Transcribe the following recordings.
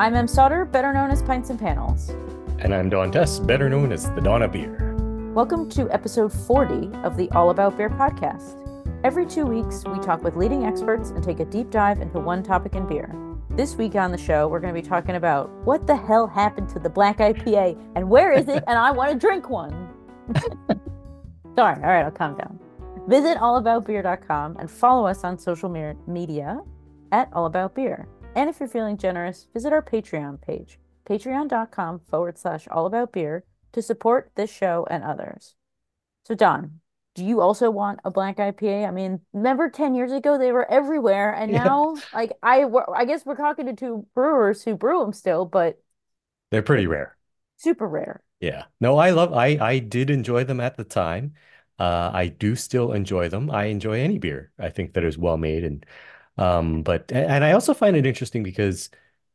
I'm Em Sauter, better known as Pints and Panels. And I'm Don Tse, better known as the of Beer. Welcome to episode 40 of the All About Beer podcast. Every two weeks, we talk with leading experts and take a deep dive into one topic in beer. This week on the show, we're going to be talking about what the hell happened to the black IPA and where is it, and I want to drink one. Sorry, all right, I'll calm down. Visit allaboutbeer.com and follow us on social media at allaboutbeer. And if you're feeling generous, visit our Patreon page, patreon.com forward slash all about beer, to support this show and others. So, Don, do you also want a black IPA? I mean, remember 10 years ago they were everywhere, and now, yeah. like, I, I guess we're talking to two brewers who brew them still, but they're pretty rare. Super rare. Yeah. No, I love, I, I did enjoy them at the time. Uh, I do still enjoy them. I enjoy any beer. I think that is well made and um, but and I also find it interesting because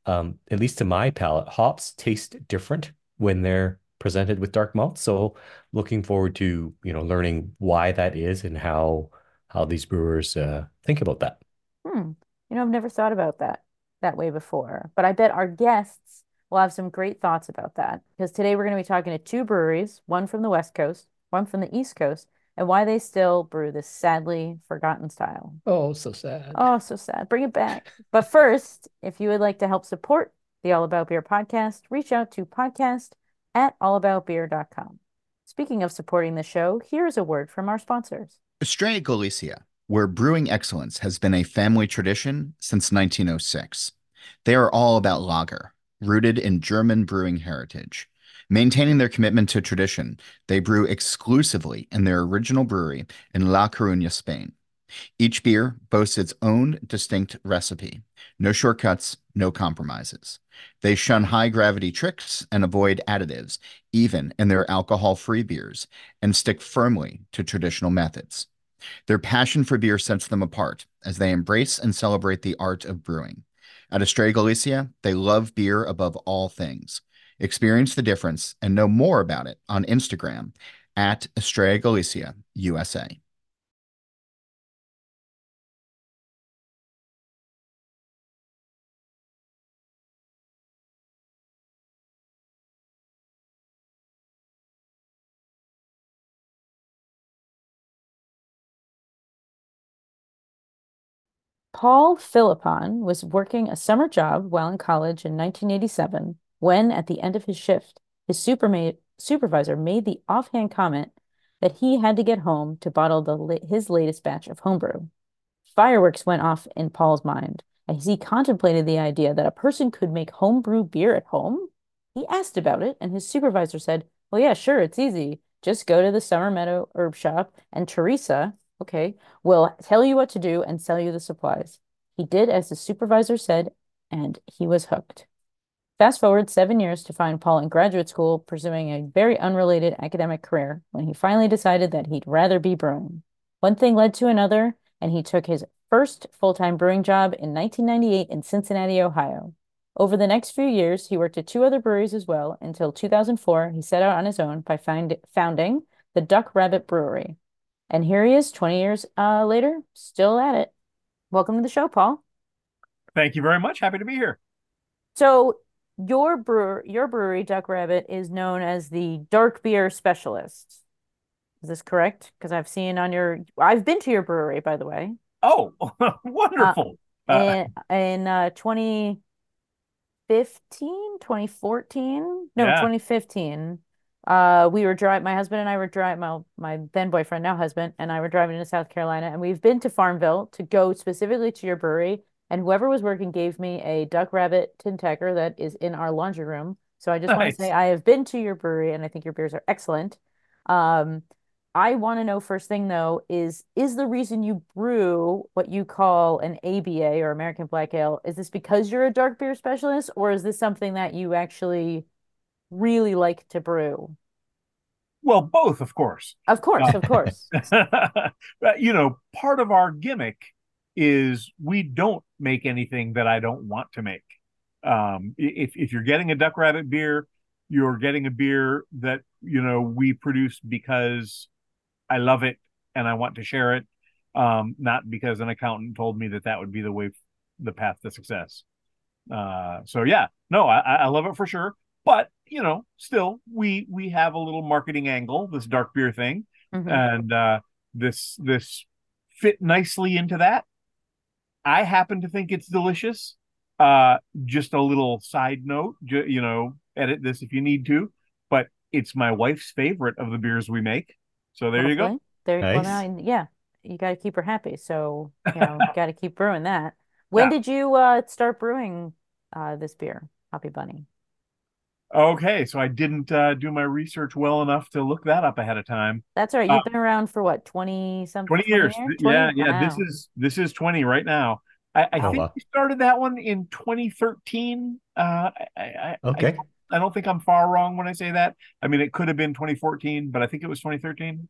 um, at least to my palate, hops taste different when they're presented with dark malt. So looking forward to you know learning why that is and how how these brewers uh, think about that. Hmm. You know, I've never thought about that that way before, but I bet our guests will have some great thoughts about that because today we're going to be talking to two breweries, one from the West Coast, one from the East Coast, and why they still brew this sadly forgotten style. Oh, so sad. Oh, so sad. Bring it back. but first, if you would like to help support the All About Beer podcast, reach out to podcast at allaboutbeer.com. Speaking of supporting the show, here's a word from our sponsors. Estrella Galicia, where brewing excellence has been a family tradition since 1906. They are all about lager, rooted in German brewing heritage. Maintaining their commitment to tradition, they brew exclusively in their original brewery in La Coruña, Spain. Each beer boasts its own distinct recipe. No shortcuts, no compromises. They shun high gravity tricks and avoid additives, even in their alcohol free beers, and stick firmly to traditional methods. Their passion for beer sets them apart as they embrace and celebrate the art of brewing. At Estrella Galicia, they love beer above all things. Experience the difference and know more about it on Instagram at Estrella Galicia USA. Paul Philippon was working a summer job while in college in 1987 when, at the end of his shift, his supervisor made the offhand comment that he had to get home to bottle the, his latest batch of homebrew. Fireworks went off in Paul's mind as he contemplated the idea that a person could make homebrew beer at home. He asked about it, and his supervisor said, Well, yeah, sure, it's easy. Just go to the Summer Meadow herb shop, and Teresa, okay, will tell you what to do and sell you the supplies. He did as the supervisor said, and he was hooked. Fast forward seven years to find Paul in graduate school pursuing a very unrelated academic career when he finally decided that he'd rather be brewing. One thing led to another, and he took his first full time brewing job in 1998 in Cincinnati, Ohio. Over the next few years, he worked at two other breweries as well until 2004. He set out on his own by find, founding the Duck Rabbit Brewery. And here he is 20 years uh, later, still at it. Welcome to the show, Paul. Thank you very much. Happy to be here. So, your brewer, your brewery, Duck Rabbit, is known as the dark beer specialist. Is this correct? Because I've seen on your, I've been to your brewery, by the way. Oh, wonderful! Uh, in in uh, 2015, 2014, no, yeah. 2015. Uh, we were driving. My husband and I were driving. My my then boyfriend, now husband, and I were driving to South Carolina, and we've been to Farmville to go specifically to your brewery and whoever was working gave me a duck rabbit tin tacker that is in our laundry room. So I just nice. want to say I have been to your brewery and I think your beers are excellent. Um, I want to know first thing though is is the reason you brew what you call an ABA or American Black Ale is this because you're a dark beer specialist or is this something that you actually really like to brew? Well, both, of course. Of course, uh, of course. you know, part of our gimmick is we don't make anything that I don't want to make. Um, if if you're getting a Duck Rabbit beer, you're getting a beer that you know we produce because I love it and I want to share it, um, not because an accountant told me that that would be the way, the path to success. uh, so yeah, no, I, I love it for sure. But you know, still, we we have a little marketing angle, this dark beer thing, Mhm. and uh, this this fit nicely into that. I happen to think it's delicious. Uh, just a little side note, ju- you know, edit this if you need to, but it's my wife's favorite of the beers we make. So there you go. Lovely. There, well, Nice. now, yeah, you got to keep her happy. So, you know, got to keep brewing that. When Yeah. did you uh start brewing uh this beer, Hoppy Bunny? Okay, so I didn't uh, do my research well enough to look that up ahead of time. That's all right. Uh, You've been around for what, 20 something? 20 years. years? Th- Yeah, 20? yeah. This is this is 20 right now. I, I Oh, think wow. we started that one in 2013. Uh, I, I, I, Okay. I don't think I'm far wrong when I say that. I mean, it could have been 2014, but I think it was 2013.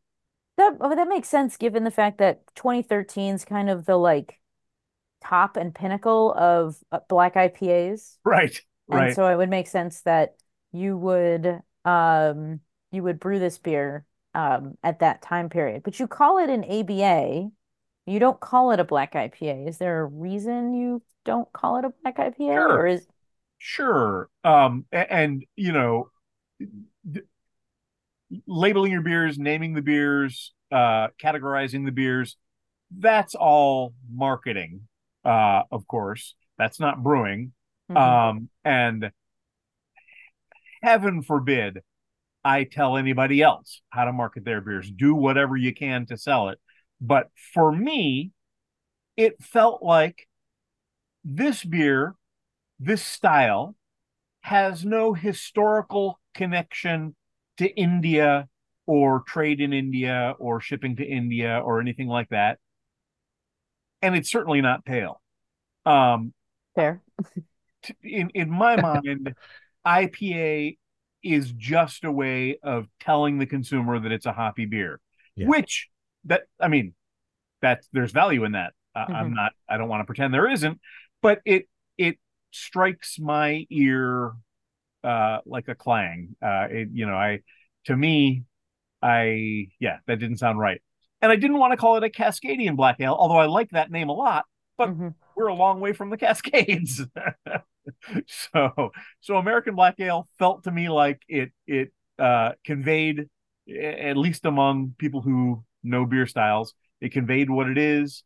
That oh, that makes sense given the fact that 2013 is kind of the like top and pinnacle of uh, black IPAs. Right, And right. so it would make sense that you would um you would brew this beer um at that time period. But you call it an ABA. You don't call it a black IPA. Is there a reason you don't call it a black IPA Sure. or is Sure. Um, a- and you know, th- labeling your beers, naming the beers, uh, categorizing the beers, that's all marketing. Uh, of course, that's not brewing. Mhm. Um, and heaven forbid I tell anybody else how to market their beers. Do whatever you can to sell it. But for me, it felt like this beer, this style, has no historical connection to India or trade in India or shipping to India or anything like that. And it's certainly not pale. Um, fair? in in my mind, IPA is just a way of telling the consumer that it's a hoppy beer, Yeah. which that I mean, that there's value in that. I, I'm not. I don't want to pretend there isn't, but it it strikes my ear uh, like a clang. Uh, it, you know, I to me, I yeah, that didn't sound right, and I didn't want to call it a Cascadian Black Ale, although I like that name a lot. But Mhm. we're a long way from the Cascades. so so American Black Ale felt to me like it it uh conveyed at least among people who know beer styles, it conveyed what it is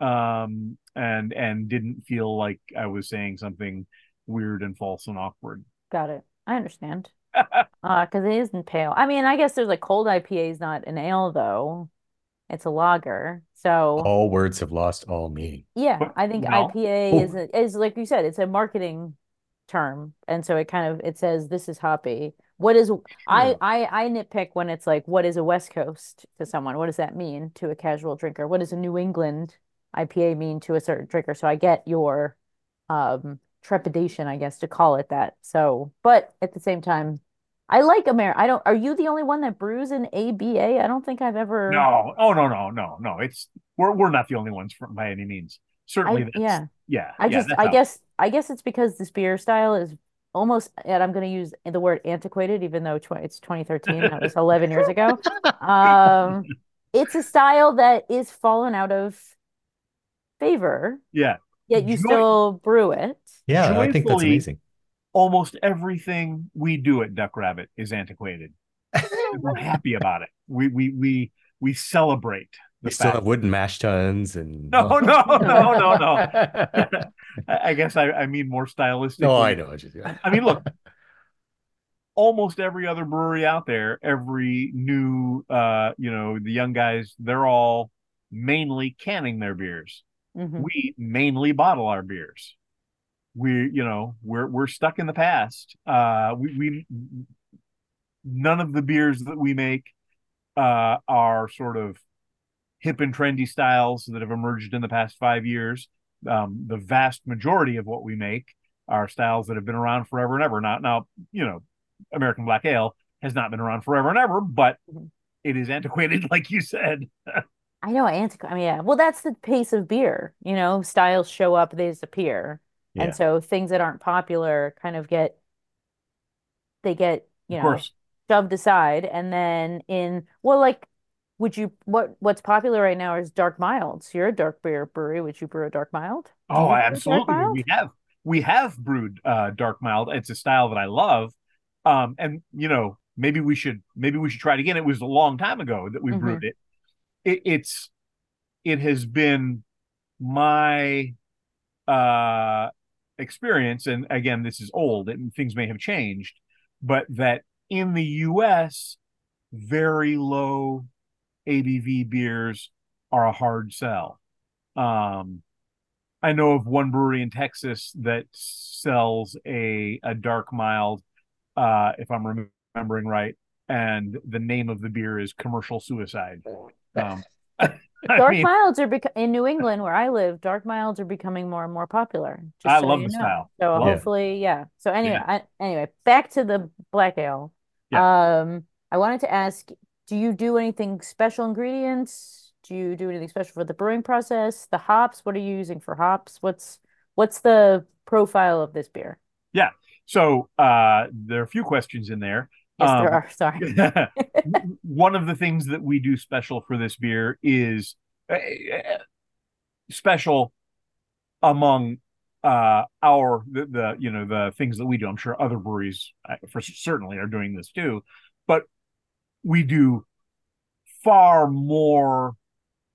um and and didn't feel like I was saying something weird and false and awkward. Got it. I understand. Uh, because it isn't pale. I mean, I guess there's like cold IPA is not an ale though. It's a lager. So All words have lost all meaning. yeah, But I think no. IPA Oh. is a, is like you said, it's a marketing term, and so it kind of it says this is hoppy. What is I I I nitpick when it's like what is a West Coast to someone? What does that mean to a casual drinker? What does a New England IPA mean to a certain drinker? So I get your um trepidation, I guess, to call it that. So, but at the same time, I like Amer. I don't. Are you the only one that brews in ABA? I don't think I've ever. No, oh no, no, no, no. It's we're we're not the only ones from, by any means. Certainly I that's yeah. yeah, I yeah, just I how- guess I guess it's because this beer style is almost and I'm going to use the word antiquated even though tw it's 2013 that was 11 years ago. Um it's a style that is fallen out of favor, yeah. yet you Joy- still brew it. Yeah, I think that's amazing. Almost everything we do at Duck Rabbit is antiquated. We're happy about it. We we we we celebrate the We still fact. have wooden mash tuns and No, no, no, no, no. I I guess I, I mean more stylistic. No, I know. I just- I mean, look, almost every other brewery out there, every new, uh, you know, the young guys, they're all mainly canning their beers. Mhm. We mainly bottle our beers. We, you know, we're we're stuck in the past. Uh, we we none of the beers that we make uh are sort of hip and trendy styles that have emerged in the past five years. Um, the vast majority of what we make are styles that have been around forever and ever. Not now, you know, American Black Ale has not been around forever and ever, but it is antiquated, like you said. I know antiquated. I mean, yeah. Well, that's the pace of beer. You know, styles show up, they disappear. Yeah. And so things that aren't popular kind of get they get, you know, shoved aside and then in well like would you what what's popular right now is dark milds you're a dark beer brewery would you brew a dark mild oh, you brew a dark absolutely. We have we have brewed uh, dark mild. It's a style that I love, um, and you know maybe we should maybe we should try it again. It was a long time ago that we Mhm. brewed it. it. It's it has been my uh experience, and again, this is old and things may have changed, but that in the U.S. very low ABV beers are a hard sell. Um, I know of one brewery in Texas that sells a a dark mild, uh, if I'm remembering right, and the name of the beer is Commercial Suicide. Um, I Dark mean, milds are bec- in New England where I live. Dark milds are becoming more and more popular. I so love you the know. style. So Yeah. hopefully, yeah. So anyway, Yeah. I, anyway, back to the black ale. Um, I wanted to ask, do you do anything special ingredients? Do you do anything special for the brewing process? The hops, what are you using for hops? What's what's the profile of this beer? Yeah. So uh, there are a few questions in there. Yes, Um, there are. Sorry. one of the things that we do special for this beer is uh, special among uh our the, the you know the things that we do i'm sure other breweries uh, for certainly are doing this too but we do far more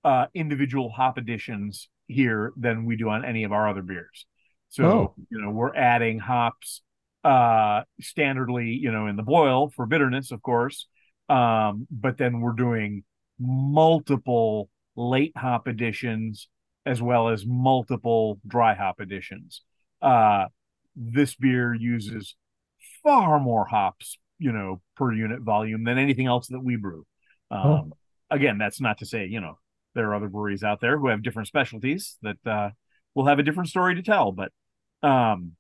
uh individual hop additions here than we do on any of our other beers so Oh. you know we're adding hops uh standardly you know in the boil for bitterness of course um but then we're doing multiple late hop additions as well as multiple dry hop editions. uh this beer uses far more hops you know per unit volume than anything else that we brew um again that's not to say you know there are other breweries out there who have different specialties that uh will have a different story to tell but um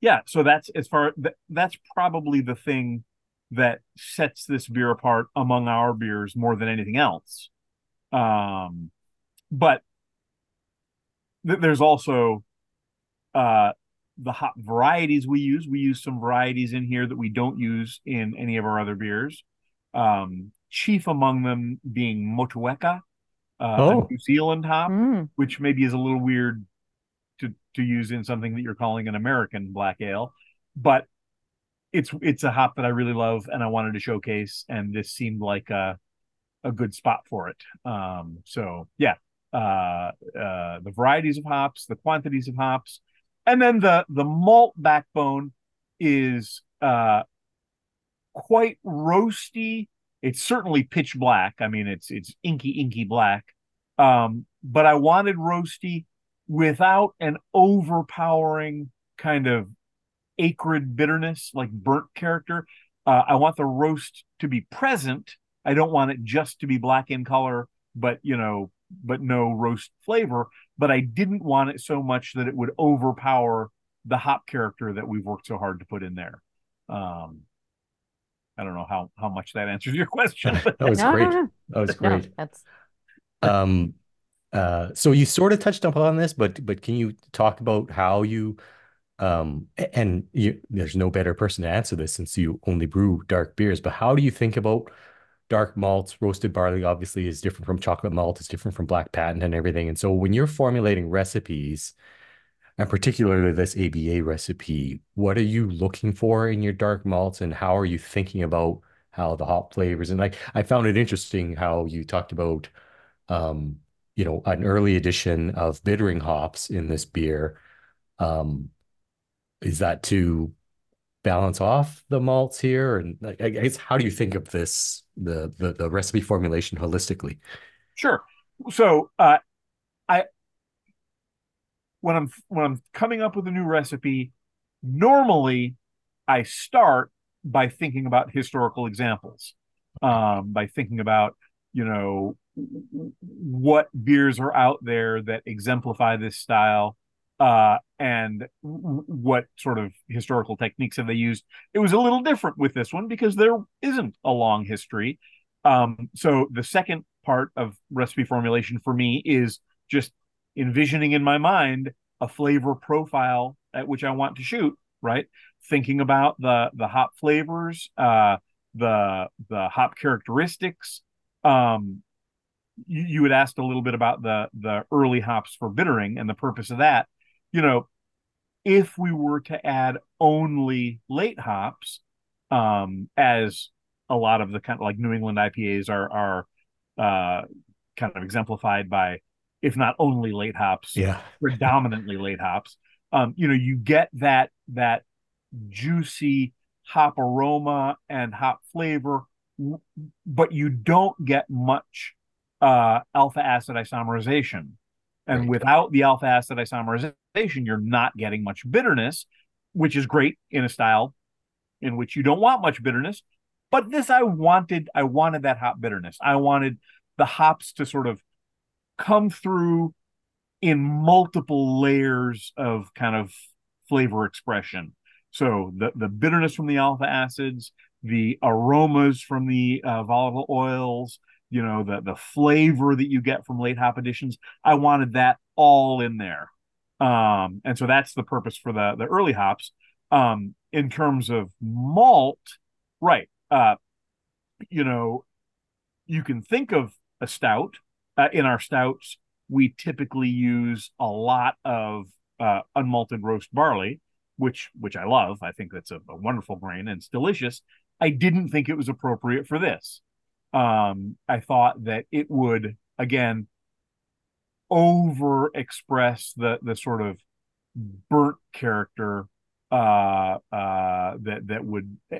yeah so that's as far th- that's probably the thing that sets this beer apart among our beers more than anything else. Um but th- there's also uh the hop varieties we use. We use some varieties in here that we don't use in any of our other beers. Um chief among them being motueka uh, Oh. a new zealand hop Mm, which maybe is a little weird to to use in something that you're calling an American black ale, but it's it's a hop that I really love and I wanted to showcase, and this seemed like a a good spot for it. Um, so yeah, uh, uh, the varieties of hops, the quantities of hops, and then the the malt backbone is uh quite roasty. It's certainly pitch black. I mean, it's it's inky inky black. Um, but I wanted roasty without an overpowering kind of acrid bitterness, like burnt character. Uh, I want the roast to be present. I don't want it just to be black in color, but you know, but no roast flavor. But I didn't want it so much that it would overpower the hop character that we've worked so hard to put in there. Um, I don't know how how much that answers your question. That was no, great. no, no, That was no, great. that's Um, uh, so you sort of touched upon this, but but can you talk about how you um and you there's no better person to answer this since you only brew dark beers, but how do you think about dark malts? Roasted barley obviously is different from chocolate malt, it's different from black patent and everything. And so when you're formulating recipes, and particularly this ABA recipe, what are you looking for in your dark malts and how are you thinking about how the hop flavors? And like I found it interesting how you talked about um, you know, an early edition of bittering hops in this beer. Um, is that to balance off the malts here? And I guess, how do you think of this, the the, the recipe formulation holistically? Sure. So uh, I when I'm when I'm coming up with a new recipe, normally I start by thinking about historical examples, um, by thinking about you know what beers are out there that exemplify this style uh and what sort of historical techniques have they used it was a little different with this one because there isn't a long history um so the second part of recipe formulation for me is just envisioning in my mind a flavor profile at which I want to shoot, right? Thinking about the the hop flavors, uh the the hop characteristics. Um you, you had asked a little bit about the the early hops for bittering and the purpose of that. You know, if we were to add only late hops, um, as a lot of the kind of like New England IPAs are are uh, kind of exemplified by, if not only late hops, Yeah. predominantly late hops. Um, you know, you get that that juicy hop aroma and hop flavor, but you don't get much uh, alpha acid isomerization. And Right. without the alpha acid isomerization, you're not getting much bitterness, which is great in a style in which you don't want much bitterness. But this I wanted, I wanted that hop bitterness. I wanted the hops to sort of come through in multiple layers of kind of flavor expression. So the the bitterness from the alpha acids, the aromas from the uh, volatile oils, you know, the the flavor that you get from late hop additions. I wanted that all in there. Um, and so that's the purpose for the the early hops. Um, in terms of malt, right? Uh, you know, you can think of a stout. Uh, in our stouts, we typically use a lot of uh, unmalted roast barley, which which I love. I think that's a, a wonderful grain and it's delicious. I didn't think it was appropriate for this. Um, I thought that it would again over express the the sort of burnt character uh uh that that would uh,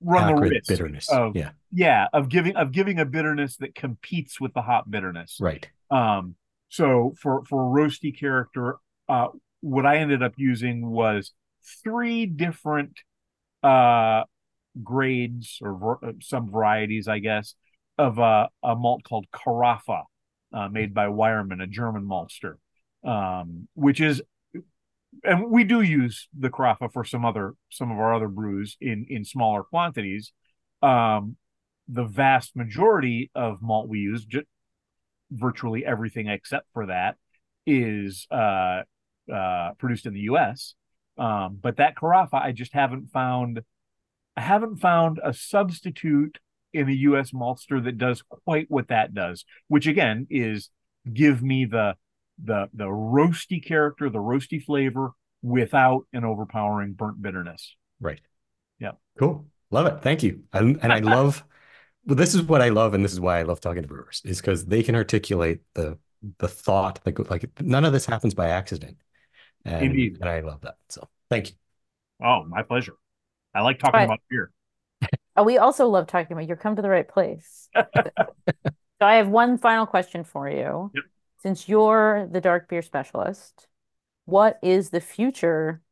run the risk bitterness. of yeah. yeah of giving of giving a bitterness that competes with the hop bitterness Right. um so for for roasty character uh what i ended up using was three different uh grades or var- some varieties i guess of a, a malt called carafa uh, made by Weyermann, a German maltster, um, which is, and we do use the carafa for some other some of our other brews in in smaller quantities. Um, the vast majority of malt we use, ju- virtually everything except for that, is uh, uh, produced in the U.S. Um, but that carafa, I just haven't found. I haven't found a substitute in a U.S. maltster that does quite what that does, which again is give me the the the roasty character, the roasty flavor without an overpowering burnt bitterness. Right. Yeah. Cool. Love it. Thank you. And, and I love, well, this is what I love, and this is why I love talking to brewers, is because they can articulate the the thought like like none of this happens by accident. And, Indeed. and I love that. So thank you. Oh, my pleasure. I like talking Right. about beer. Oh, we also love talking about you're come to the right place. So I have one final question for you. Yep. Since you're the dark beer specialist, what is the future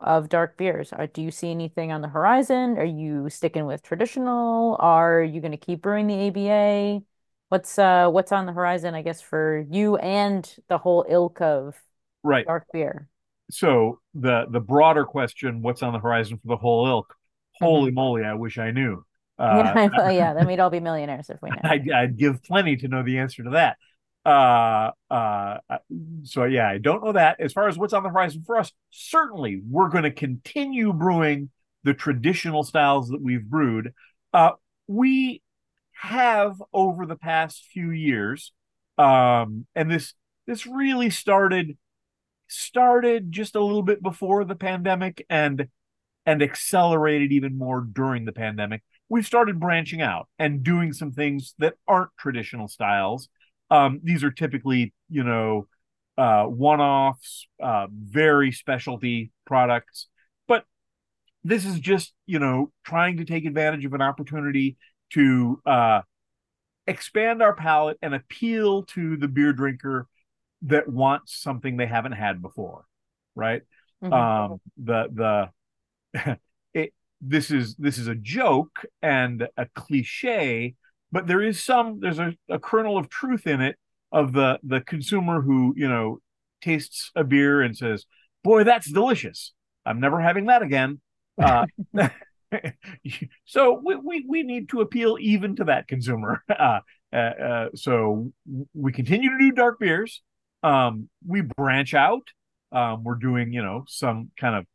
of dark beers? Are, do you see anything on the horizon? Are you sticking with traditional? Are you going to keep brewing the ABA? What's uh what's on the horizon, I guess, for you and the whole ilk of Right. dark beer? So the the broader question, what's on the horizon for the whole ilk? Holy moly, I wish I knew. Uh, yeah, yeah, then we'd all be millionaires if we knew. I'd, I'd give plenty to know the answer to that. Uh, uh, so yeah, I don't know that. As far as what's on the horizon for us, certainly we're going to continue brewing the traditional styles that we've brewed. Uh, we have over the past few years, um, and this this really started started just a little bit before the pandemic and and accelerated even more during the pandemic we've started branching out and doing some things that aren't traditional styles. Um, these are typically, you know, uh, one-offs, uh, very specialty products. But this is just, you know, trying to take advantage of an opportunity to uh, expand our palate and appeal to the beer drinker that wants something they haven't had before, right? Mhm. um the the it this is this is a joke and a cliche but there is some there's a, a kernel of truth in it of the the consumer who you know tastes a beer and says boy that's delicious. I'm never having that again. Uh, so we, we we need to appeal even to that consumer. Uh, uh, uh, so we continue to do dark beers. Um we branch out. Um, we're doing, you know, some kind of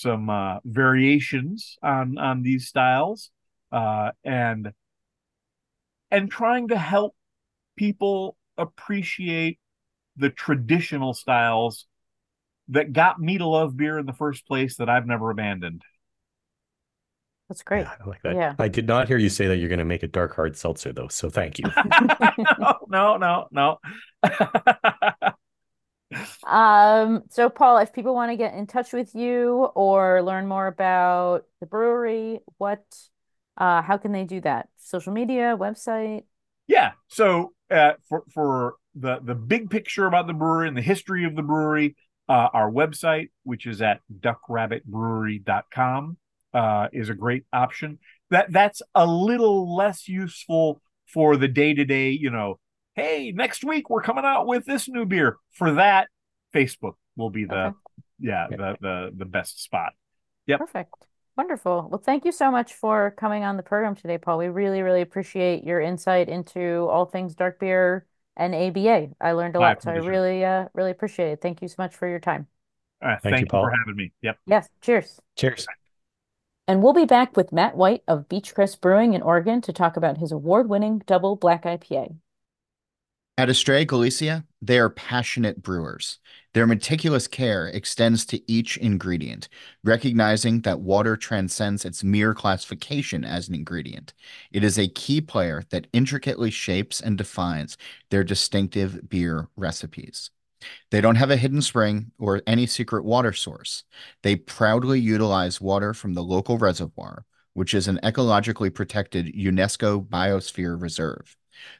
some uh, variations on on these styles, uh, and and trying to help people appreciate the traditional styles that got me to love beer in the first place that I've never abandoned. That's great. Yeah, I like that. Yeah. I did not hear you say that you're going to make a dark hard seltzer though, so thank you. no, no, no. Um, so Paul, if people want to get in touch with you or learn more about the brewery, what uh how can they do that? Social media, website? Yeah. So uh, for for the the big picture about the brewery and the history of the brewery, uh, our website, which is at duckrabbitbrewery.com, uh, is a great option. That that's a little less useful for the day to day. You know, hey, next week we're coming out with this new beer. For that, Facebook will be the Okay. yeah, Yeah. the the the best spot. Yep. Perfect. Wonderful. Well, thank you so much for coming on the program today, Paul. We really, really appreciate your insight into all things dark beer and ABA. I learned a My lot, so I really, uh, really appreciate it. Thank you so much for your time. Uh, Thank you, thank you Paul. for having me. Yep. Yes, cheers. Cheers. And we'll be back with Matt White of Beachcrest Brewing in Oregon to talk about his award-winning double black IPA. At Estrella Galicia, they are passionate brewers. Their meticulous care extends to each ingredient, recognizing that water transcends its mere classification as an ingredient. It is a key player that intricately shapes and defines their distinctive beer recipes. They don't have a hidden spring or any secret water source. They proudly utilize water from the local reservoir, which is an ecologically protected UNESCO biosphere reserve.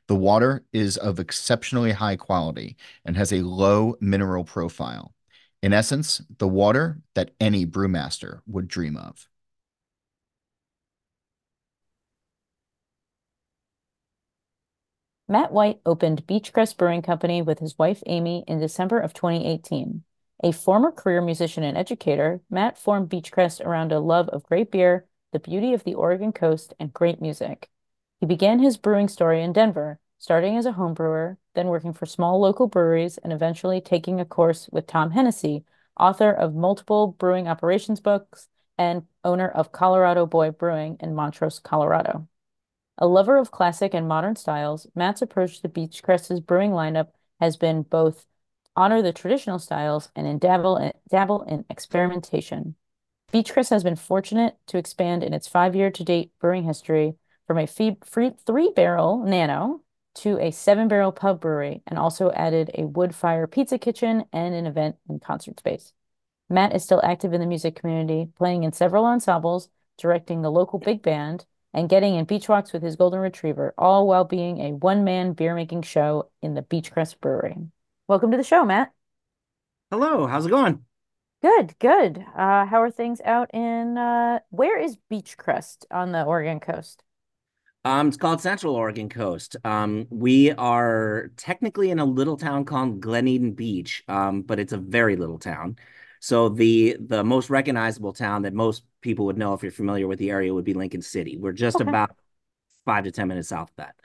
The water is of exceptionally high quality and has a low mineral profile. In essence, the water that any brewmaster would dream of. Matt White opened Beachcrest Brewing Company with his wife Amy in December of 2018. A former career musician and educator, Matt formed Beachcrest around a love of great beer, the beauty of the Oregon coast, and great music. He began his brewing story in Denver, starting as a home brewer, then working for small local breweries, and eventually taking a course with Tom Hennessy, author of multiple brewing operations books and owner of Colorado Boy Brewing in Montrose, Colorado. A lover of classic and modern styles, Matt's approach to Beachcrest's brewing lineup has been both honor the traditional styles and dabble in, dabble in experimentation. Beachcrest has been fortunate to expand in its five-year to date brewing history from a fee- free three-barrel nano to a seven-barrel pub brewery and also added a wood fire pizza kitchen and an event and concert space. Matt is still active in the music community, playing in several ensembles, directing the local big band, and getting in beach walks with his golden retriever, all while being a one-man beer-making show in the Beachcrest Brewery. Welcome to the show, Matt. Hello, how's it going? Good, good. Uh, how are things out in uh, where is Beachcrest on the Oregon coast? Um, it's called Central Oregon Coast. Um, we are technically in a little town called Gleneden Beach, um, but it's a very little town. So the the most recognizable town that most people would know if you're familiar with the area would be Lincoln City. We're just Okay. about five to ten minutes south of that.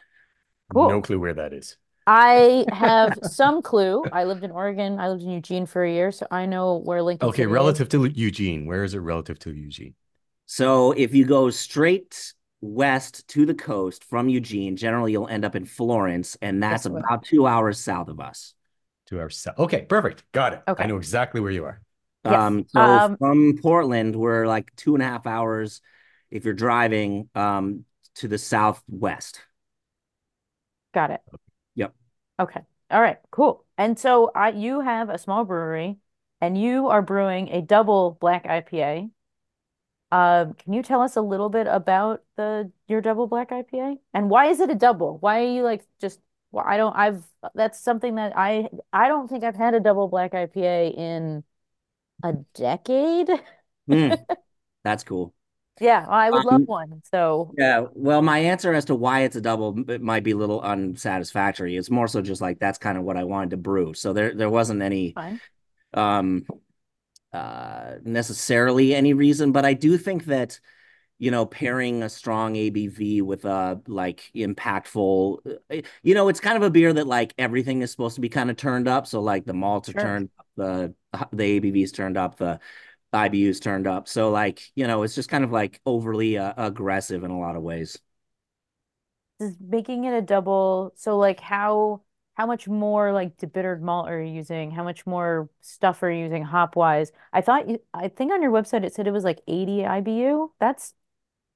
Cool. No clue where that is. I have some clue. I lived in Oregon. I lived in Eugene for a year, so I know where Lincoln Okay, City is. relative to Eugene, where is it relative to Eugene? So if you go straight west to the coast from Eugene, generally you'll end up in Florence, and that's Yes, I will. about two hours south of us. Two hours south. Okay, perfect. Got it. Okay. I know exactly where you are. Yes. Um, so Um, from Portland, we're like two and a half hours if you're driving um to the southwest. Got it. Yep. Okay. All right. Cool. And so I, you have a small brewery, and you are brewing a double black IPA. Um, can you tell us a little bit about the your double black IPA and why is it a double? Why are you like just? Well, I don't. I've that's something that I I don't think I've had a double black IPA in a decade. Hmm, that's cool. Yeah, I would love Um, one. So Yeah, well, my answer as to why it's a double it might be a little unsatisfactory. It's more so just like that's kind of what I wanted to brew. So there there wasn't any fine. um uh necessarily any reason, but I do think that you know pairing a strong ABV with a like impactful uh, you know it's kind of a beer that like everything is supposed to be kind of turned up. So like the malts are Sure. turned up, the the ABV is turned up, the IBU's turned up. So like, you know, it's just kind of like overly uh, aggressive in a lot of ways. Is making it a double, so like how how much more like debittered malt are you using? How much more stuff are you using hop wise? I thought you, I think on your website it said it was like 80 IBU. That's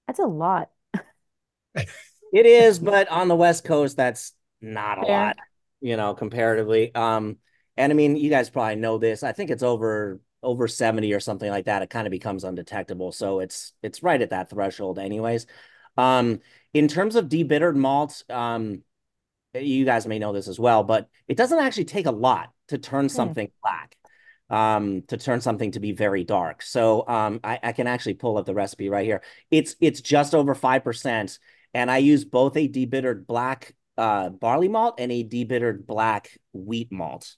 that's a lot. It is, but on the West Coast, that's not a Fair. lot, you know, comparatively. Um, and I mean, you guys probably know this. I think it's over over 70 or something like that. It kind of becomes undetectable. So it's it's right at that threshold anyways. Um, in terms of debittered malts, um, you guys may know this as well, but it doesn't actually take a lot to turn something black, um, to turn something to be very dark. So um, I, I can actually pull up the recipe right here. It's it's just over five percent, and I use both a debittered black uh, barley malt and a debittered black wheat malt.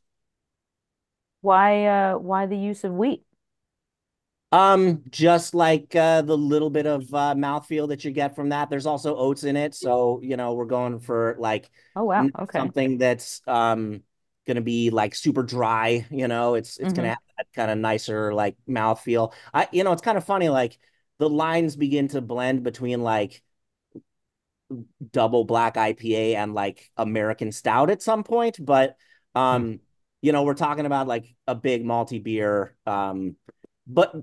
Why uh why the use of wheat? Um, just like uh, the little bit of uh, mouthfeel that you get from that. There's also oats in it, so you know we're going for like Oh wow, okay. something that's um gonna be like super dry. You know, it's it's gonna Mhm. have that kind of nicer like mouthfeel. I you know it's kind of funny like the lines begin to blend between like double black IPA and like American stout at some point, but um you know we're talking about like a big malty beer um but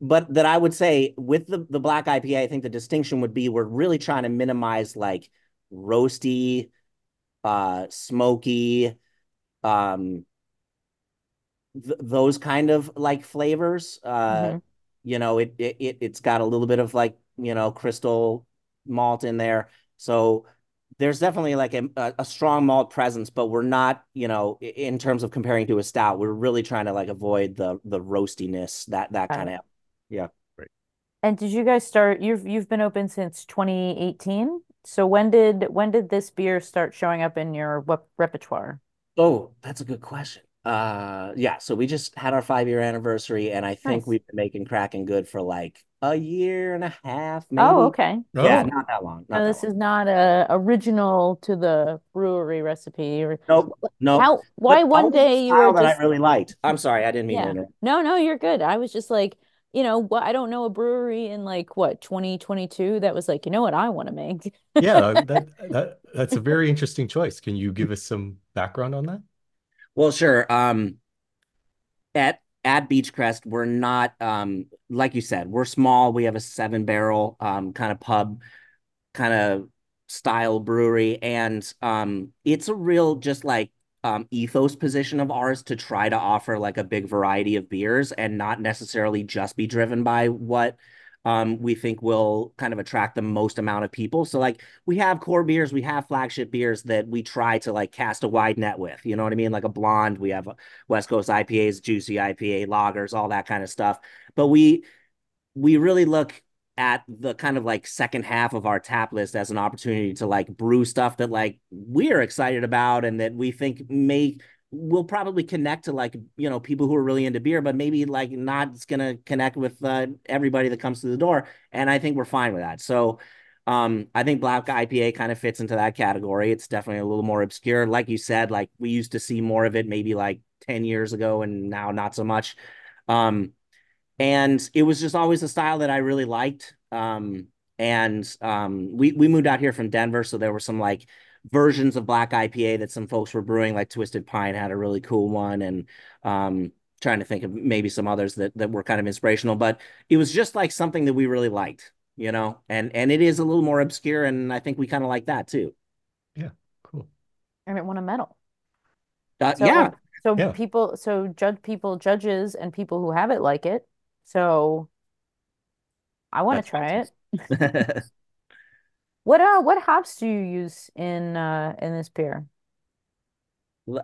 but that I would say with the the black IPA I think the distinction would be we're really trying to minimize like roasty uh smoky um th those kind of like flavors uh Mhm. you know it it it's got a little bit of like you know crystal malt in there so there's definitely like a, a, a strong malt presence but we're not you know in terms of comparing to a stout we're really trying to like avoid the the roastiness that that Got kind of yeah And did you guys start you've you've been open since 2018? So when did when did this beer start showing up in your rep repertoire? oh that's a good question uh yeah so we just had our five year anniversary and I think Nice. we've been making cracking good for like a year and a half Oh, maybe okay. yeah Oh, not that long not No, that this long is not a original to the brewery recipe. Or nope nope how why But one day you were style that I really liked. I'm sorry, I didn't mean yeah. interrupt. No, no, you're good. I was just like, you know, what I don't know a brewery in like what 2022 that was like, you know what I want to make. yeah, that that that's a very interesting choice. Can you give us some background on that? Well, sure. Um, at at Beachcrest, we're not um like you said, we're small. We have a seven barrel um kind of pub kind of style brewery, and um it's a real just like um ethos position of ours to try to offer like a big variety of beers and not necessarily just be driven by what um we think will kind of attract the most amount of people. So like we have core beers, we have flagship beers that we try to like cast a wide net with. You know what I mean? Like a blonde, we have West Coast IPAs, juicy IPA, lagers, all that kind of stuff. But we we really look at the kind of like second half of our tap list as an opportunity to like brew stuff that like we're excited about and that we think may will probably connect to like you know people who are really into beer but maybe like not it's gonna connect with uh, everybody that comes through the door and i think we're fine with that. So um i think black ipa kind of fits into that category. It's definitely a little more obscure. Like you said like we used to see more of it maybe like 10 years ago and now not so much. Um and it was just always a style that I really liked. Um, and um, we we moved out here from Denver, so there were some like versions of black IPA that some folks were brewing. Like Twisted Pine had a really cool one, and um, trying to think of maybe some others that that were kind of inspirational. But it was just like something that we really liked, you know. And and it is a little more obscure, and I think we kind of like that too. Yeah, cool. And it won a medal. Uh, So yeah, so Yeah. people so judge people judges and people who have it like it. So I want to that's try it. What uh what hops do you use in uh in this beer?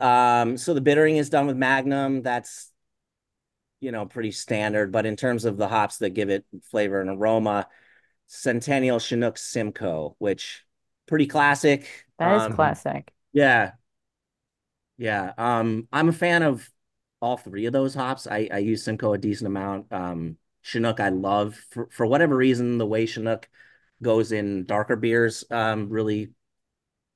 Um, so the bittering is done with Magnum. That's you know pretty standard. But in terms of the hops that give it flavor and aroma, Centennial Chinook Simcoe, which pretty classic. That is Um, classic. yeah, yeah. Um, I'm a fan of all three of those hops. I I use Simcoe a decent amount. Um, Chinook I love for for whatever reason the way Chinook goes in darker beers um really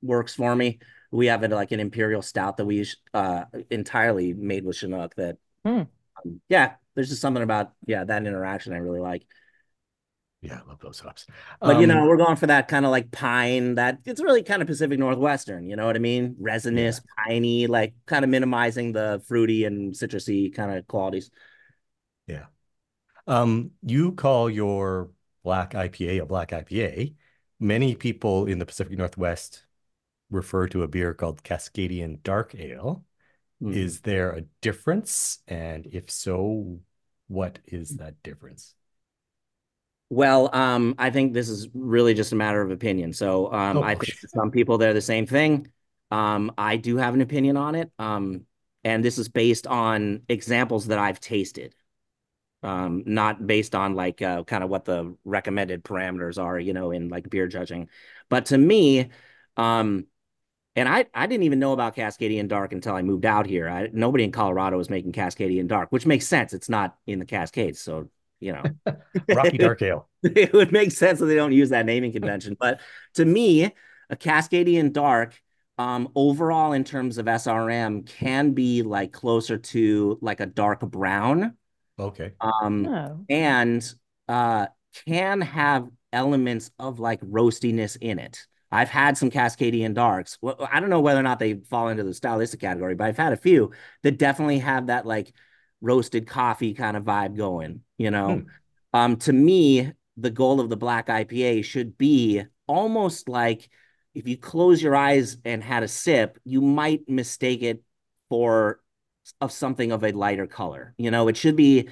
works for me. We have it like an imperial stout that we uh entirely made with Chinook that Hmm. um, yeah, there's just something about yeah, that interaction I really like. Yeah, I love those hops. But you Um, know, we're going for that kind of like pine that it's really kind of Pacific Northwestern, you know what I mean? Resinous, piney, like kind of minimizing the fruity and citrusy kind of qualities. yeah. Um, you call your black IPA a black IPA. Many people in the Pacific Northwest refer to a beer called Cascadian Dark Ale. Hmm. Is there a difference? And if so, what is that difference? Well, um, I think this is really just a matter of opinion. So, um, Oh, I think some people they're the same thing. Um, I do have an opinion on it. Um, and this is based on examples that I've tasted. Um, not based on like uh, kind of what the recommended parameters are, you know, in like beer judging. But to me, um, and I I didn't even know about Cascadian Dark until I moved out here. I, nobody in Colorado was making Cascadian Dark, which makes sense. It's not in the Cascades, so you know. Rocky Dark Ale. it would make sense that they don't use that naming convention. But to me, a Cascadian Dark, um, overall in terms of SRM, can be like closer to like a dark brown, Okay. um, Oh. and uh, can have elements of like roastiness in it. I've had some Cascadian Darks. Well, I don't know whether or not they fall into the stylistic category, but I've had a few that definitely have that like roasted coffee kind of vibe going, you know. Hmm. Um, to me, the goal of the black IPA should be almost like if you close your eyes and had a sip, you might mistake it for of something of a lighter color. You know, it should be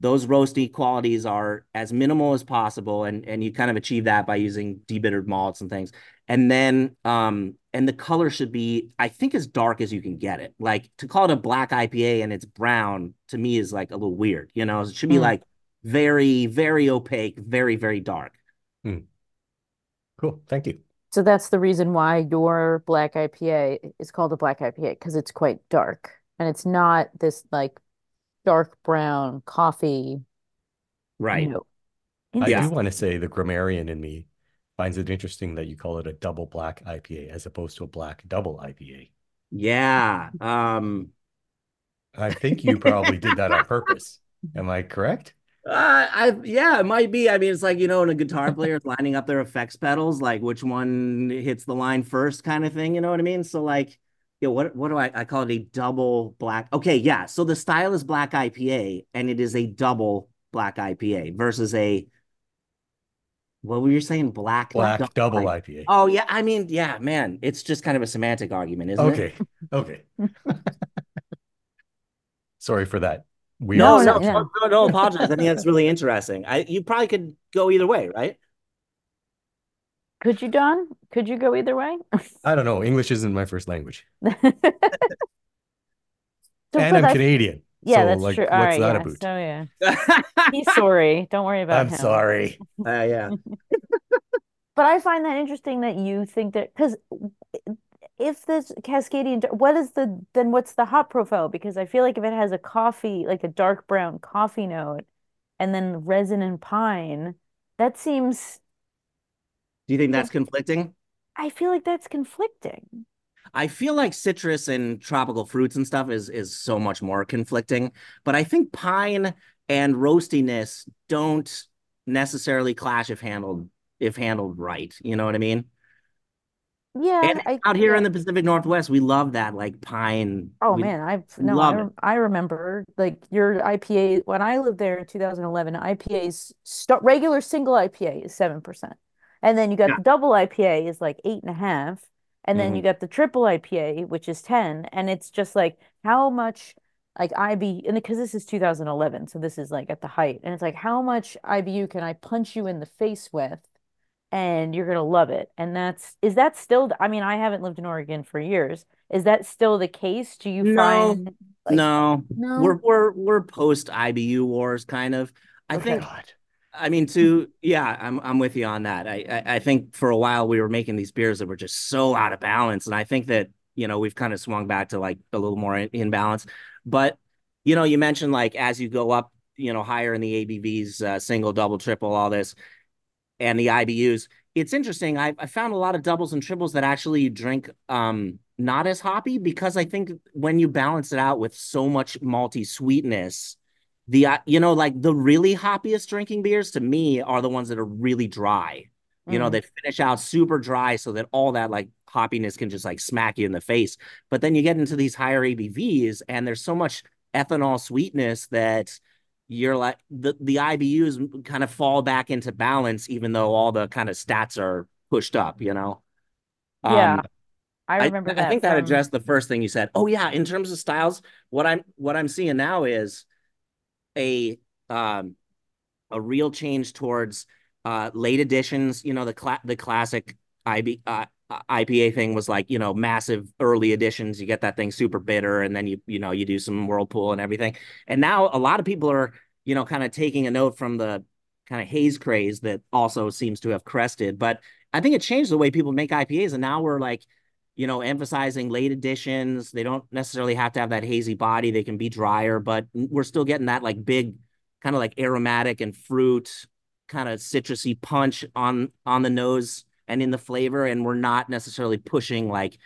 those roasty qualities are as minimal as possible, and and you kind of achieve that by using debittered malts and things. And then um and the color should be, I think, as dark as you can get it. Like to call it a black IPA and it's brown to me is like a little weird. You know, it should be Mm. like very, very opaque, very, very dark. Cool. Thank you. So that's the reason why your black IPA is called a black IPA because it's quite dark and it's not this like dark brown coffee Right. note. I do want to say the grammarian in me finds it interesting that you call it a double black IPA as opposed to a black double IPA. Yeah. Um I think you probably did that on purpose. Am I correct? Uh, I yeah, it might be. I mean, it's like you know, when a guitar player is lining up their effects pedals, like which one hits the line first, kind of thing. You know what I mean? So like, yeah, what what do I I call it a double black? Okay, yeah. So the style is black IPA, and it is a double black IPA versus a what were you saying? Black Black not double IPA. IPA. Oh yeah, I mean, yeah, man, it's just kind of a semantic argument, isn't it? Okay. Okay. Sorry for that. Weird No, no, no. no, no, apologize. I think that's really interesting. I you probably could go either way, right? Could you, Don? Could you go either way? I don't know. English isn't my first language. So, and I'm Canadian. Yeah, So, that's like, true. All what's right, that yeah. about? So yeah, uh, he's sorry. Don't worry about I'm him. sorry. yeah. But I find that interesting that you think that because if this Cascadian, what is the then what's the hop profile? Because I feel like if it has a coffee, like a dark brown coffee note, and then resin and pine, that seems. Do you think that's conflicting? I feel like that's conflicting. I feel like citrus and tropical fruits and stuff is is so much more conflicting, but I think pine and roastiness don't necessarily clash if handled if handled right. You know what I mean? Yeah, And I out here in the Pacific Northwest, we love that like pine. Oh we- man, I've no, I, it. I remember like your IPA when I lived there in 2011, IPA's start regular single IPA is 7%. And then you got Yeah. the double IPA is like eight and a half. And then you mm-hmm. got the triple IPA, which is 10. And it's just like how much like IB and because this is 2011, so this is like at the height. And it's like how much IBU can I punch you in the face with? And you're gonna love it. And that's is that still I mean, I haven't lived in Oregon for years. Is that still the case? Do you No, find like no, no? we're we're we're post IBU wars kind of. I Okay. think God. I mean, to yeah, I'm I'm with you on that. I, I I think for a while we were making these beers that were just so out of balance, and I think that you know we've kind of swung back to like a little more in, in balance. But you know, you mentioned like as you go up, you know, higher in the ABVs, uh, single, double, triple, all this, and the IBUs. It's interesting. I I found a lot of doubles and triples that actually drink um not as hoppy because I think when you balance it out with so much malty sweetness, the uh, you know like the really hoppiest drinking beers to me are the ones that are really dry. You know, Mm. they finish out super dry so that all that like hoppiness can just like smack you in the face. But then you get into these higher ABVs and there's so much ethanol sweetness that you're like the the IBUs kind of fall back into balance even though all the kind of stats are pushed up, you know. Yeah, Um, I I, remember I that think that addressed the first thing you said. Oh yeah, in terms of styles, what I'm what I'm seeing now is a um a real change towards uh late additions. You know, the cla- the classic IB uh, IPA thing was like you know massive early additions. You get that thing super bitter, and then you you know you do some whirlpool and everything. And now a lot of people are you know kind of taking a note from the kind of haze craze that also seems to have crested. But I think it changed the way people make IPAs, and now we're like you know, emphasizing late additions. They don't necessarily have to have that hazy body. They can be drier, but we're still getting that like big kind of like aromatic and fruit kind of citrusy punch on on the nose and in the flavor and we're not necessarily pushing like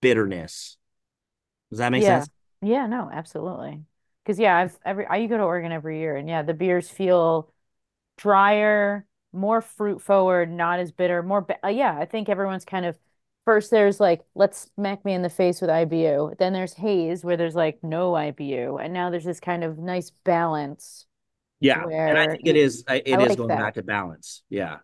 bitterness. Does that make yeah. sense? Yeah, no, absolutely. Because yeah, I've every I you go to Oregon every year, and yeah, the beers feel drier, more fruit forward, not as bitter, more uh, yeah, I think everyone's kind of first there's like let's smack me in the face with IBU. Then there's haze where there's like no IBU, and now there's this kind of nice balance Yeah. And I think it is it is like going that. back to balance. Yeah.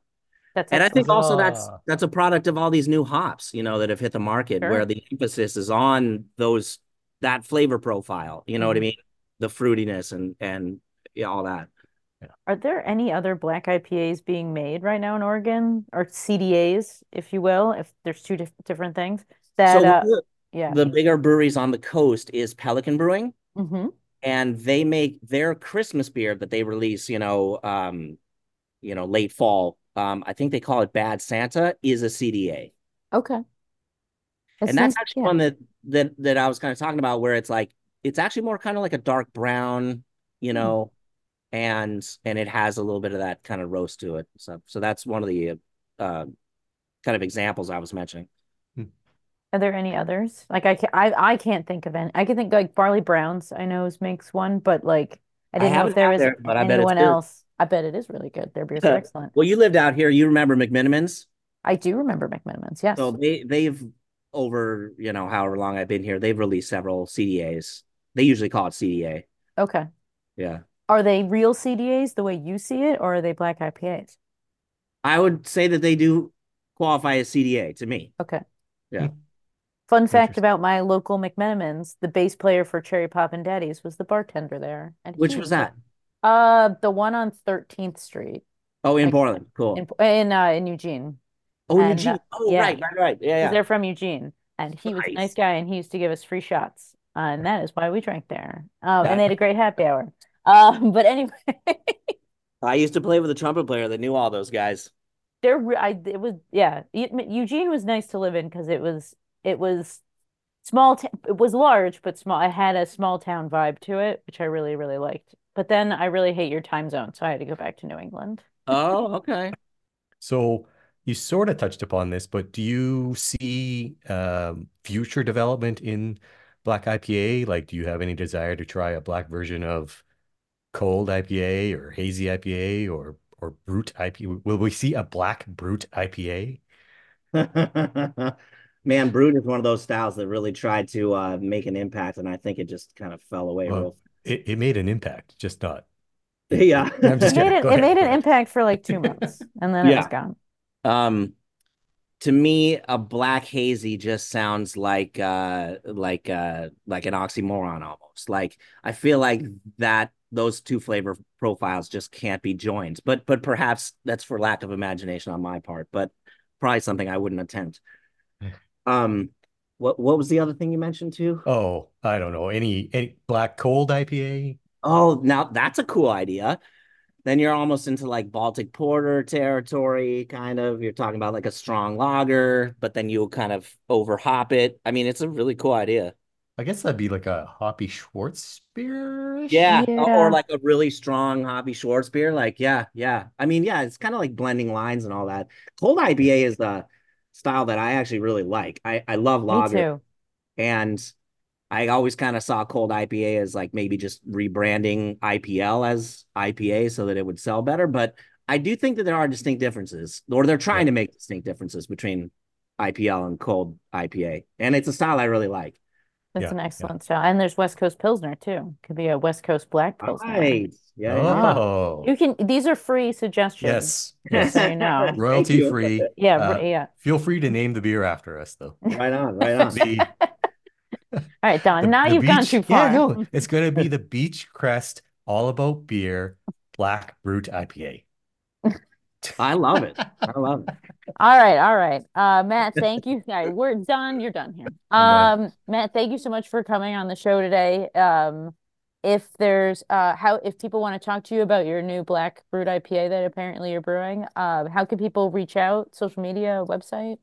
That's And I think also that's that's a product of all these new hops, you know, that have hit the market where the emphasis is on those that flavor profile. You know what I Mhm. mean? The fruitiness and and yeah, all that. Are there any other black IPAs being made right now in Oregon, or CDAs, if you will, if there's two dif different things that So uh the, yeah. the bigger breweries on the coast is Pelican Brewing, hmm and they make their Christmas beer that they release, you know, um, you know, late fall. Um, I think they call it Bad Santa, is a CDA. Okay. It's And that's actually Yeah. one that that that I was kind of talking about where it's like it's actually more kind of like a dark brown, you Hmm. know, and and it has a little bit of that kind of roast to it. So so that's one of the uh kind of examples I was mentioning. Are there any others? Like I can I I can't think of any. I can think like Barley Browns, I know is- makes one, but like I I didn't know if there was there, but I bet it's anyone good. else. I bet it is really good. Their beers are excellent. Well, you lived out here. You remember McMenamins? I do remember McMenamins. Yes. So they they've over, you know, however long I've been here, they've released several CDAs. They usually call it CDA. Okay. Yeah. Are they real CDAs the way you see it, or are they black IPAs? I would say that they do qualify as CDA to me. Okay. Yeah. Fun fact about my local McMenamins, the bass player for Cherry Poppin' Daddies was the bartender there. And Which was that? Uh, the one on 13th Street Oh, in Like, Portland. Cool. in in uh in Eugene. Oh, and, Eugene. uh, Oh, yeah. right, right, right. Yeah, yeah. they're from Eugene, and he was a nice Nice. guy, and he used to give us free shots, uh, and that is why we drank there. Um, and they had a great happy hour. Um, but anyway, I used to play with a trumpet player that knew all those guys. there, I it was yeah. Eugene was nice to live in because it was it was small. T it was large but small. It had a small town vibe to it, which I really really liked. But then I really hate your time zone, so I had to go back to New England. Oh, okay. So you sort of touched upon this, but do you see um, future development in black IPA? Like, do you have any desire to try a black version of cold IPA or hazy IPA or or brute IPA? Will we see a black brute IPA? Man, Brute is one of those styles that really tried to uh, make an impact, and I think it just kind of fell away Well, real. It, it made an impact, just not. Yeah. I'm just It made it it made an impact for like two months, and then it was gone. Um, to me, a black hazy just sounds like uh like uh like an oxymoron almost. Like I feel like that those two flavor profiles just can't be joined. But but perhaps that's for lack of imagination on my part, but probably something I wouldn't attempt. Um what what was the other thing you mentioned too? Oh, I don't know. Any any black cold IPA? Oh, now that's a cool idea. Then you're almost into like Baltic Porter territory, kind of. You're talking about like a strong lager, but then you'll kind of overhop it. I mean, it's a really cool idea. I guess that'd be like a hoppy Schwartz beer. Yeah, Yeah. or like a really strong Hobby Schwarzbier. Like, yeah, yeah. I mean, yeah, it's kind of like blending lines and all that. Cold IPA is the style that I actually really like. I I love Me lager, too. and I always kind of saw cold IPA as like maybe just rebranding IPL as IPA so that it would sell better. But I do think that there are distinct differences, or they're trying yeah. to make distinct differences between IPL and cold IPA. And it's a style I really like. That's yeah, an excellent yeah. style. And there's West Coast Pilsner too. Could be a West Coast Black Pilsner. Right. Yeah. Oh. You can these are free suggestions. Yes. Yes. So you know. Royalty free. Yeah, uh, yeah. Feel free to name the beer after us though. Right on, right on. the, All right, Don. The, now the you've beach, gone too far. Yeah, no, it's gonna be the Beachcrest All About Beer Black Brut IPA. I love it. I love it. All right, all right. Uh, Matt, thank you. All right, we're done. You're done here. Um, Matt, thank you so much for coming on the show today. Um, if there's uh how if people want to talk to you about your new black brut IPA that apparently you're brewing, uh, how can people reach out? Social media, website?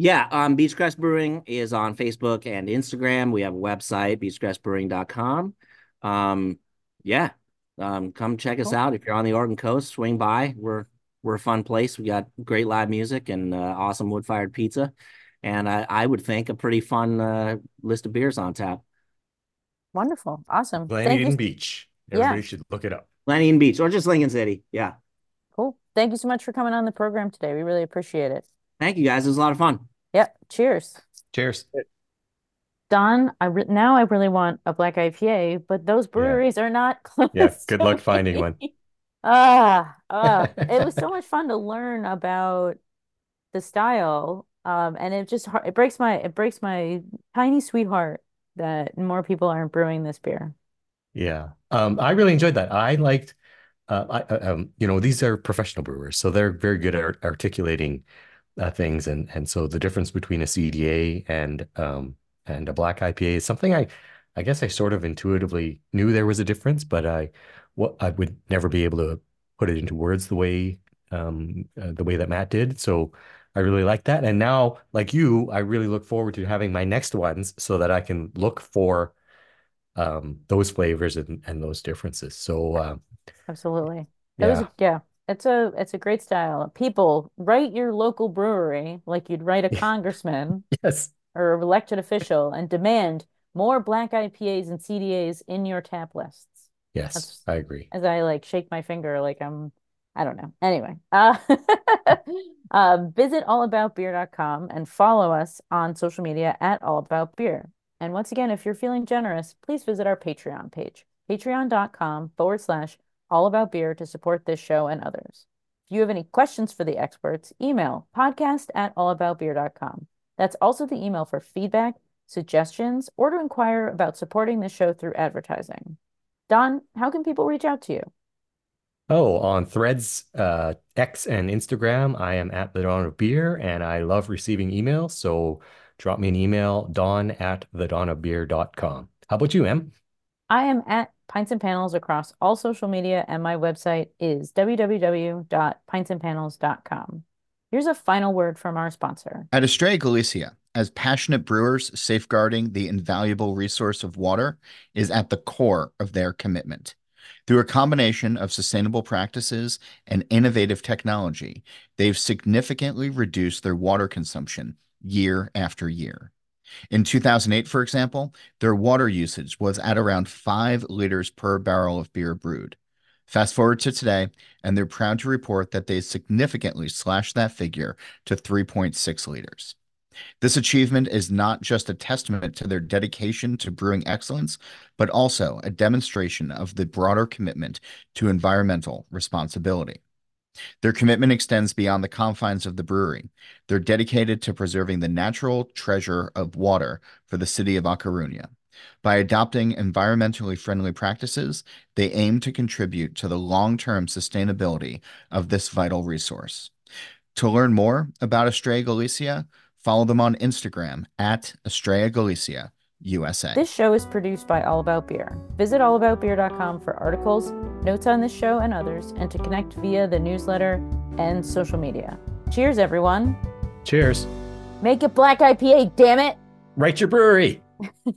Yeah, um, Beachcrest Brewing is on Facebook and Instagram. We have a website, beachcrestbrewing.com. Um, yeah, um, come check us cool. out if you're on the Oregon coast. Swing by. We're we're a fun place. We got great live music and uh, awesome wood fired pizza, and I, I would think a pretty fun uh, list of beers on tap. Wonderful, awesome. Gleneden Beach. Everybody yeah. should look it up. Gleneden Beach or just Lincoln City. Yeah. Cool. Thank you so much for coming on the program today. We really appreciate it. Thank you, guys. It was a lot of fun. Yep. Cheers. Cheers. Don, I re- now I really want a black IPA, but those breweries yeah. are not close. Yeah, good luck finding one. Ah, uh, it was so much fun to learn about the style. Um, and it just it breaks my it breaks my tiny sweetheart that more people aren't brewing this beer. Yeah. Um, I really enjoyed that. I liked uh, I, uh, um, you know, these are professional brewers, so they're very good at articulating uh, things, and and so the difference between a CDA and um and a black IPA is something I, I guess I sort of intuitively knew there was a difference, but I what I would never be able to put it into words the way um, uh, the way that Matt did. So I really like that. And now, like you, I really look forward to having my next ones so that I can look for um, those flavors and, and those differences. So uh, absolutely, yeah. Was, yeah, it's a it's a great style. People write your local brewery like you'd write a congressman, yes, or elected official, and demand more black IPAs and CDAs in your tap lists. Yes, That's, I agree. As I like shake my finger, like I'm, I don't know. Anyway, uh, uh, visit allaboutbeer.com and follow us on social media at allaboutbeer. And once again, if you're feeling generous, please visit our Patreon page, patreon.com forward slash allaboutbeer to support this show and others. If you have any questions for the experts, email podcast at allaboutbeer.com. That's also the email for feedback, suggestions, or to inquire about supporting the show through advertising. Don, how can people reach out to you? Oh, on Threads, uh, X, and Instagram, I am at the Dawn of Beer, and I love receiving emails. So drop me an email, don at the dawn of thedawnofbeer.com. How about you, Em? I am at Pints and Panels across all social media, and my website is www.pintsandpanels.com. Here's a final word from our sponsor. At Estrella Galicia, as passionate brewers, safeguarding the invaluable resource of water is at the core of their commitment. Through a combination of sustainable practices and innovative technology, they've significantly reduced their water consumption year after year. In 2008, for example, their water usage was at around 5 liters per barrel of beer brewed. Fast forward to today, and they're proud to report that they significantly slashed that figure to 3.6 liters. This achievement is not just a testament to their dedication to brewing excellence, but also a demonstration of the broader commitment to environmental responsibility. Their commitment extends beyond the confines of the brewery. They're dedicated to preserving the natural treasure of water for the city of A Coruña. By adopting environmentally friendly practices, they aim to contribute to the long term sustainability of this vital resource. To learn more about Estrella Galicia, Follow them on Instagram at Estrella Galicia, USA. This show is produced by All About Beer. Visit allaboutbeer.com for articles, notes on this show and others, and to connect via the newsletter and social media. Cheers, everyone. Cheers. Make it black IPA, damn it. Write your brewery.